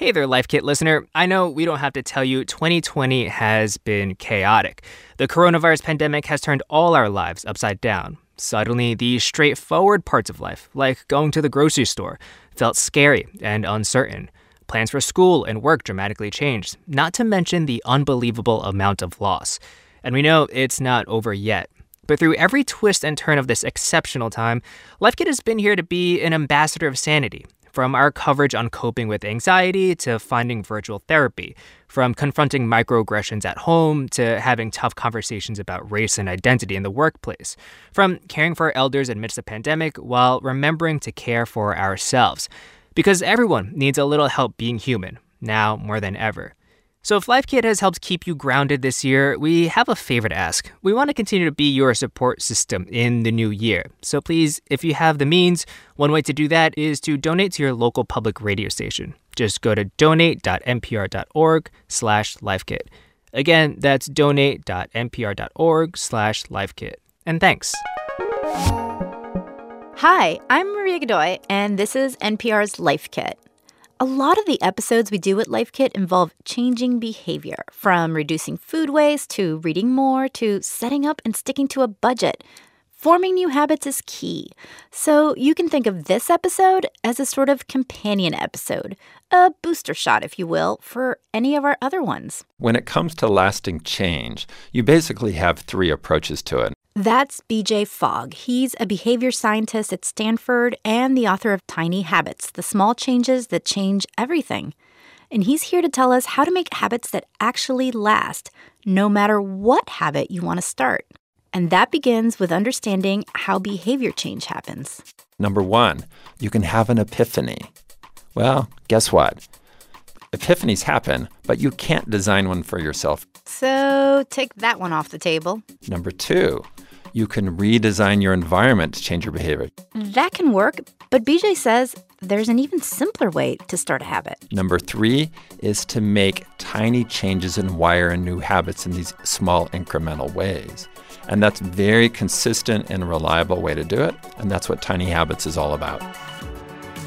Hey there, Life Kit listener. I know we don't have to tell you 2020 has been chaotic. The coronavirus pandemic has turned all our lives upside down. Suddenly, the straightforward parts of life, like going to the grocery store, felt scary and uncertain. Plans for school and work dramatically changed, not to mention the unbelievable amount of loss. And we know it's not over yet. But through every twist and turn of this exceptional time, Life Kit has been here to be an ambassador of sanity, from our coverage on coping with anxiety to finding virtual therapy, from confronting microaggressions at home to having tough conversations about race and identity in the workplace, from caring for our elders amidst the pandemic while remembering to care for ourselves. Because everyone needs a little help being human, now more than ever. So, if Life Kit has helped keep you grounded this year, we have a favor to ask. We want to continue to be your support system in the new year. So, please, if you have the means, one way to do that is to donate to your local public radio station. Just go to donate.npr.org/slash lifekit. Again, that's donate.npr.org slash lifekit. And thanks. Hi, I'm Maria Godoy, and this is NPR's Life Kit. A lot of the episodes we do at Life Kit involve changing behavior, from reducing food waste to reading more to setting up and sticking to a budget. Forming new habits is key. So you can think of this episode as a sort of companion episode, a booster shot, if you will, for any of our other ones. When it comes to lasting change, you basically have three approaches to it. That's BJ Fogg. He's a behavior scientist at Stanford and the author of Tiny Habits The Small Changes That Change Everything. And he's here to tell us how to make habits that actually last, no matter what habit you want to start. And that begins with understanding how behavior change happens. Number one, you can have an epiphany. Well, guess what? Epiphanies happen, but you can't design one for yourself. So take that one off the table. Number two, you can redesign your environment to change your behavior. That can work, but BJ says there's an even simpler way to start a habit. Number three is to make tiny changes and wire in new habits in these small incremental ways. And that's very consistent and reliable way to do it. And that's what Tiny Habits is all about.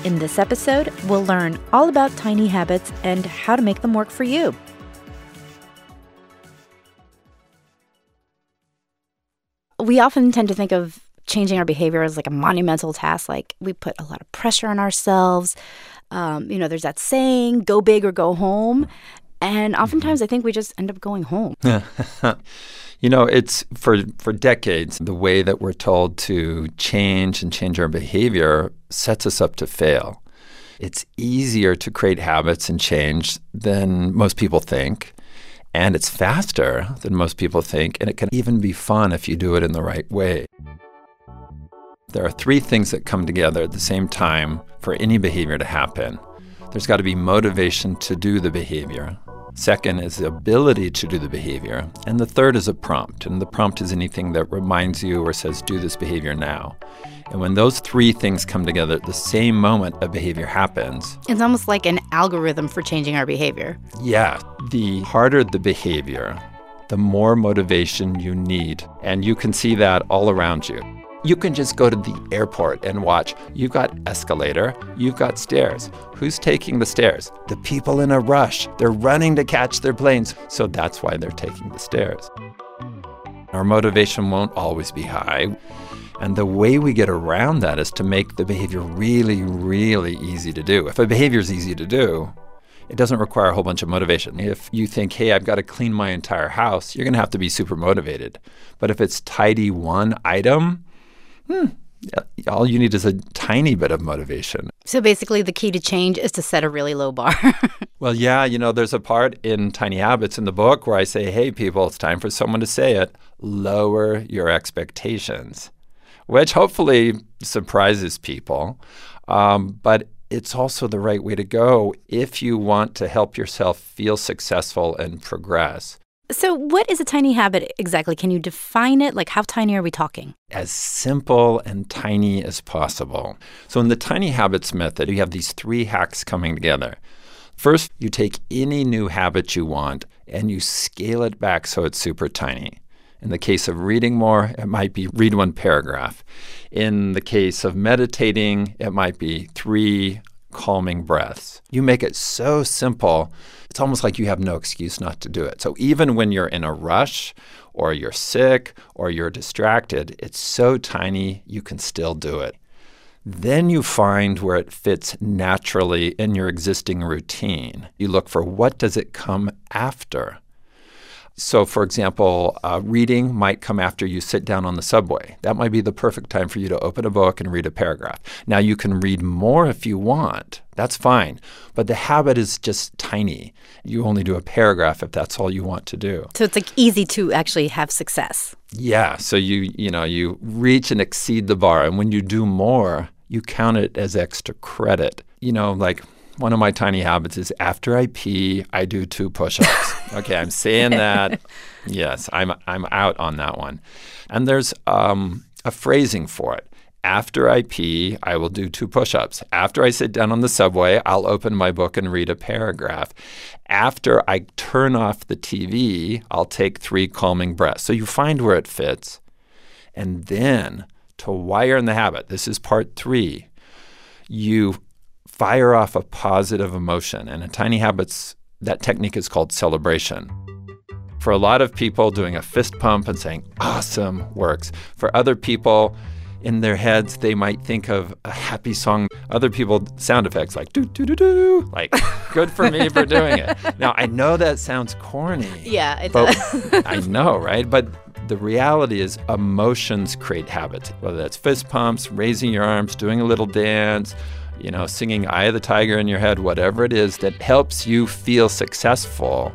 In this episode, we'll learn all about tiny habits and how to make them work for you. We often tend to think of changing our behavior as like a monumental task. Like we put a lot of pressure on ourselves. Um, you know, there's that saying, go big or go home. And mm-hmm. oftentimes I think we just end up going home. you know, it's for for decades the way that we're told to change and change our behavior sets us up to fail. It's easier to create habits and change than most people think. And it's faster than most people think, and it can even be fun if you do it in the right way. There are three things that come together at the same time for any behavior to happen. There's got to be motivation to do the behavior. Second is the ability to do the behavior. And the third is a prompt. And the prompt is anything that reminds you or says, do this behavior now. And when those three things come together at the same moment a behavior happens, It's almost like an algorithm for changing our behavior. yeah, the harder the behavior, the more motivation you need. And you can see that all around you. You can just go to the airport and watch. You've got escalator, you've got stairs. Who's taking the stairs? The people in a rush. They're running to catch their planes. So that's why they're taking the stairs. Our motivation won't always be high. And the way we get around that is to make the behavior really, really easy to do. If a behavior is easy to do, it doesn't require a whole bunch of motivation. If you think, hey, I've got to clean my entire house, you're going to have to be super motivated. But if it's tidy one item, all you need is a tiny bit of motivation. So basically, the key to change is to set a really low bar. Well, yeah, you know, there's a part in Tiny Habits in the book where I say, hey, people, it's time for someone to say it lower your expectations, which hopefully surprises people. Um, but it's also the right way to go if you want to help yourself feel successful and progress. So, what is a tiny habit exactly? Can you define it? Like, how tiny are we talking? as simple and tiny as possible. So, in the tiny habits method, you have these three hacks coming together. First, you take any new habit you want and you scale it back so it's super tiny. In the case of reading more, it might be read one paragraph. In the case of meditating, it might be three calming breaths. You make it so simple, it's almost like you have no excuse not to do it. So even when you're in a rush or you're sick or you're distracted, it's so tiny you can still do it. Then you find where it fits naturally in your existing routine. You look for what does it come after? So, for example, uh, reading might come after you sit down on the subway. That might be the perfect time for you to open a book and read a paragraph. Now, you can read more if you want. That's fine. But the habit is just tiny. You only do a paragraph if that's all you want to do. So it's like easy to actually have success. Yeah. So you you know you reach and exceed the bar, and when you do more, you count it as extra credit. You know, like one of my tiny habits is after I pee, I do two push-ups. okay, I'm saying that. Yes, I'm I'm out on that one. And there's um, a phrasing for it. After I pee, I will do two push ups. After I sit down on the subway, I'll open my book and read a paragraph. After I turn off the TV, I'll take three calming breaths. So you find where it fits. And then to wire in the habit, this is part three, you fire off a positive emotion. And in Tiny Habits, that technique is called celebration. For a lot of people, doing a fist pump and saying, awesome, works. For other people, in their heads, they might think of a happy song. Other people, sound effects like doo doo doo doo, like good for me for doing it. Now, I know that sounds corny. Yeah, it but does. I know, right? But the reality is emotions create habits, whether that's fist pumps, raising your arms, doing a little dance, you know, singing Eye of the Tiger in your head, whatever it is that helps you feel successful,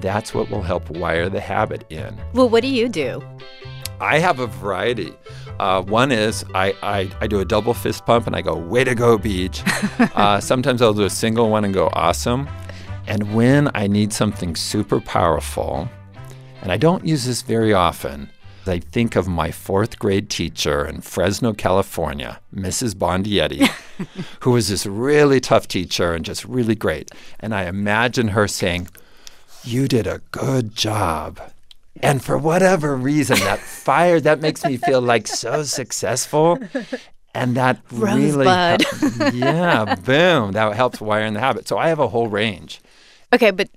that's what will help wire the habit in. Well, what do you do? I have a variety. Uh, one is I, I, I, do a double fist pump and I go, way to go, beach. uh, sometimes I'll do a single one and go, awesome. And when I need something super powerful, and I don't use this very often, I think of my fourth grade teacher in Fresno, California, Mrs. Bondietti, who was this really tough teacher and just really great. And I imagine her saying, You did a good job. And for whatever reason, that fire, that makes me feel like so successful. And that really, yeah, boom, that helps wire in the habit. So I have a whole range. Okay, but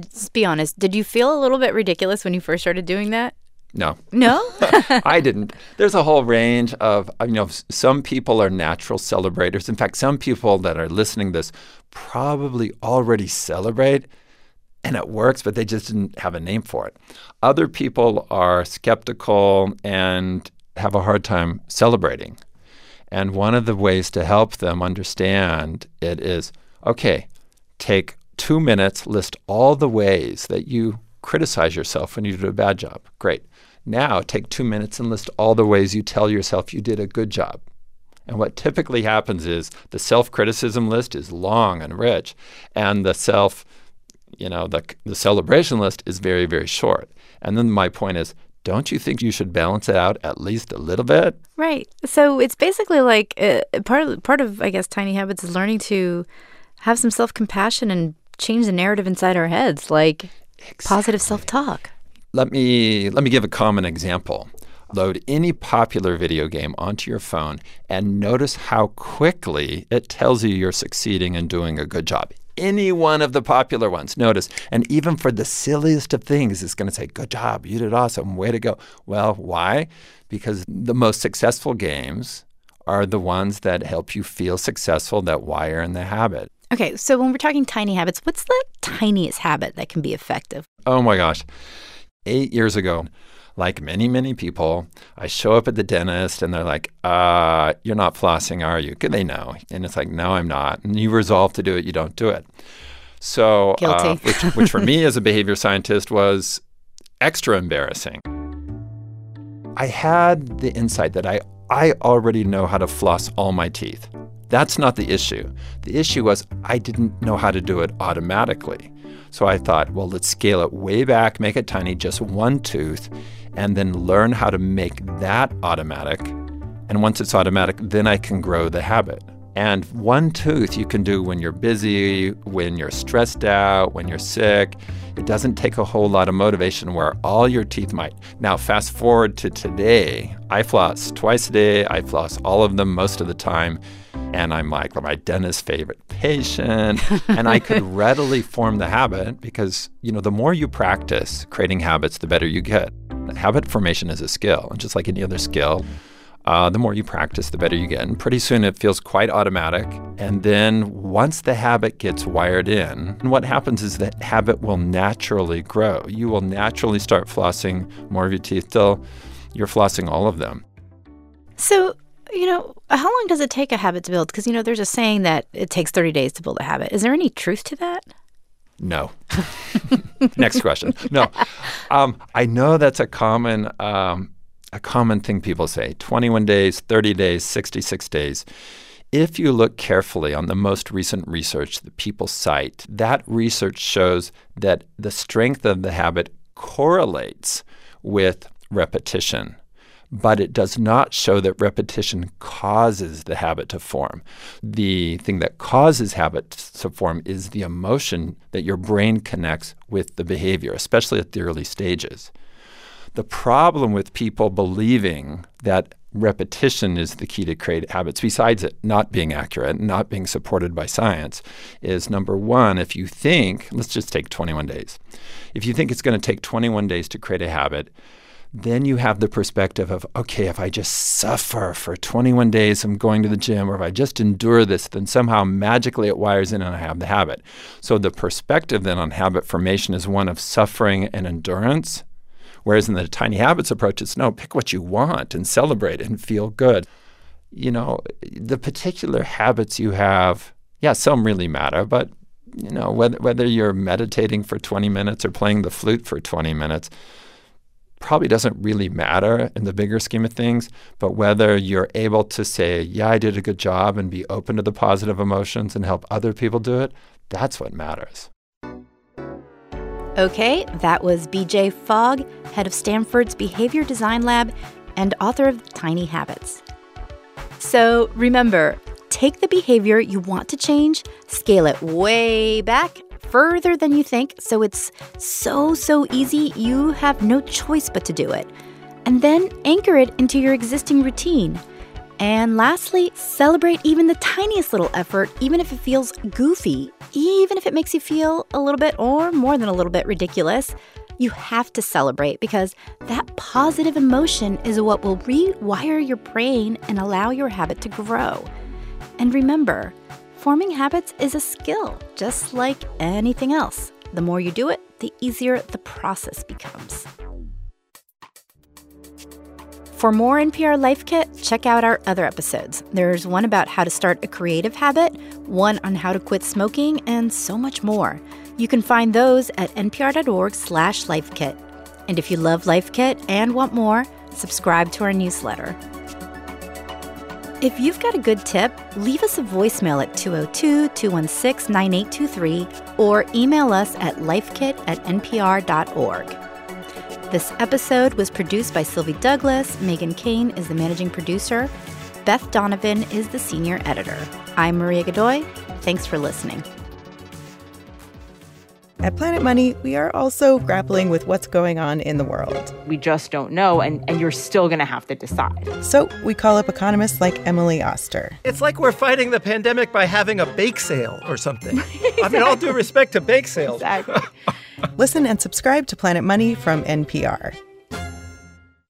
just be honest. Did you feel a little bit ridiculous when you first started doing that? No. No? I didn't. There's a whole range of, you know, some people are natural celebrators. In fact, some people that are listening to this probably already celebrate and it works, but they just didn't have a name for it. Other people are skeptical and have a hard time celebrating. And one of the ways to help them understand it is okay, take two minutes, list all the ways that you criticize yourself when you do a bad job. Great. Now take two minutes and list all the ways you tell yourself you did a good job. And what typically happens is the self criticism list is long and rich, and the self, you know, the, the celebration list is very, very short. And then my point is, don't you think you should balance it out at least a little bit? Right. So it's basically like uh, part of part of I guess tiny habits is learning to have some self compassion and change the narrative inside our heads, like exactly. positive self talk. Let me let me give a common example. Load any popular video game onto your phone and notice how quickly it tells you you're succeeding and doing a good job. Any one of the popular ones, notice. And even for the silliest of things, it's going to say, Good job, you did awesome, way to go. Well, why? Because the most successful games are the ones that help you feel successful, that wire in the habit. Okay, so when we're talking tiny habits, what's the tiniest habit that can be effective? Oh my gosh. Eight years ago, like many, many people, I show up at the dentist and they're like, uh, you're not flossing, are you? Could they know. And it's like, no, I'm not. And you resolve to do it, you don't do it. So, uh, which, which for me as a behavior scientist was extra embarrassing. I had the insight that I, I already know how to floss all my teeth. That's not the issue. The issue was I didn't know how to do it automatically. So I thought, well, let's scale it way back, make it tiny, just one tooth, and then learn how to make that automatic. And once it's automatic, then I can grow the habit. And one tooth you can do when you're busy, when you're stressed out, when you're sick. It doesn't take a whole lot of motivation where all your teeth might. Now, fast forward to today. I floss twice a day. I floss all of them most of the time. And I'm like my dentist's favorite patient. and I could readily form the habit because, you know, the more you practice creating habits, the better you get. Habit formation is a skill. And just like any other skill, uh, the more you practice, the better you get. And pretty soon it feels quite automatic. And then once the habit gets wired in, what happens is that habit will naturally grow. You will naturally start flossing more of your teeth till you're flossing all of them. So, you know, how long does it take a habit to build? Because, you know, there's a saying that it takes 30 days to build a habit. Is there any truth to that? No. Next question. No. Um, I know that's a common um, a common thing people say 21 days, 30 days, 66 days. If you look carefully on the most recent research that people cite, that research shows that the strength of the habit correlates with repetition, but it does not show that repetition causes the habit to form. The thing that causes habits to form is the emotion that your brain connects with the behavior, especially at the early stages. The problem with people believing that repetition is the key to create habits, besides it not being accurate, and not being supported by science, is number one, if you think, let's just take 21 days. If you think it's going to take 21 days to create a habit, then you have the perspective of, okay, if I just suffer for 21 days, I'm going to the gym, or if I just endure this, then somehow magically it wires in and I have the habit. So the perspective then on habit formation is one of suffering and endurance Whereas in the tiny habits approach, it's no, pick what you want and celebrate and feel good. You know, the particular habits you have, yeah, some really matter, but you know, whether whether you're meditating for 20 minutes or playing the flute for 20 minutes probably doesn't really matter in the bigger scheme of things, but whether you're able to say, yeah, I did a good job and be open to the positive emotions and help other people do it, that's what matters. Okay, that was BJ Fogg, head of Stanford's Behavior Design Lab and author of Tiny Habits. So remember, take the behavior you want to change, scale it way back, further than you think, so it's so, so easy you have no choice but to do it. And then anchor it into your existing routine. And lastly, celebrate even the tiniest little effort, even if it feels goofy, even if it makes you feel a little bit or more than a little bit ridiculous. You have to celebrate because that positive emotion is what will rewire your brain and allow your habit to grow. And remember, forming habits is a skill, just like anything else. The more you do it, the easier the process becomes. For more NPR Life Kit, check out our other episodes. There's one about how to start a creative habit, one on how to quit smoking, and so much more. You can find those at npr.org/lifekit. And if you love Life Kit and want more, subscribe to our newsletter. If you've got a good tip, leave us a voicemail at 202 216 9823 or email us at lifekit at npr.org. This episode was produced by Sylvie Douglis. Megan Kane is the managing producer. Beth Donovan is the senior editor. I'm Maria Godoy. Thanks for listening. At Planet Money, we are also grappling with what's going on in the world. We just don't know, and, and you're still going to have to decide. So we call up economists like Emily Oster. It's like we're fighting the pandemic by having a bake sale or something. exactly. I mean, all due respect to bake sales. Exactly. Listen and subscribe to Planet Money from NPR.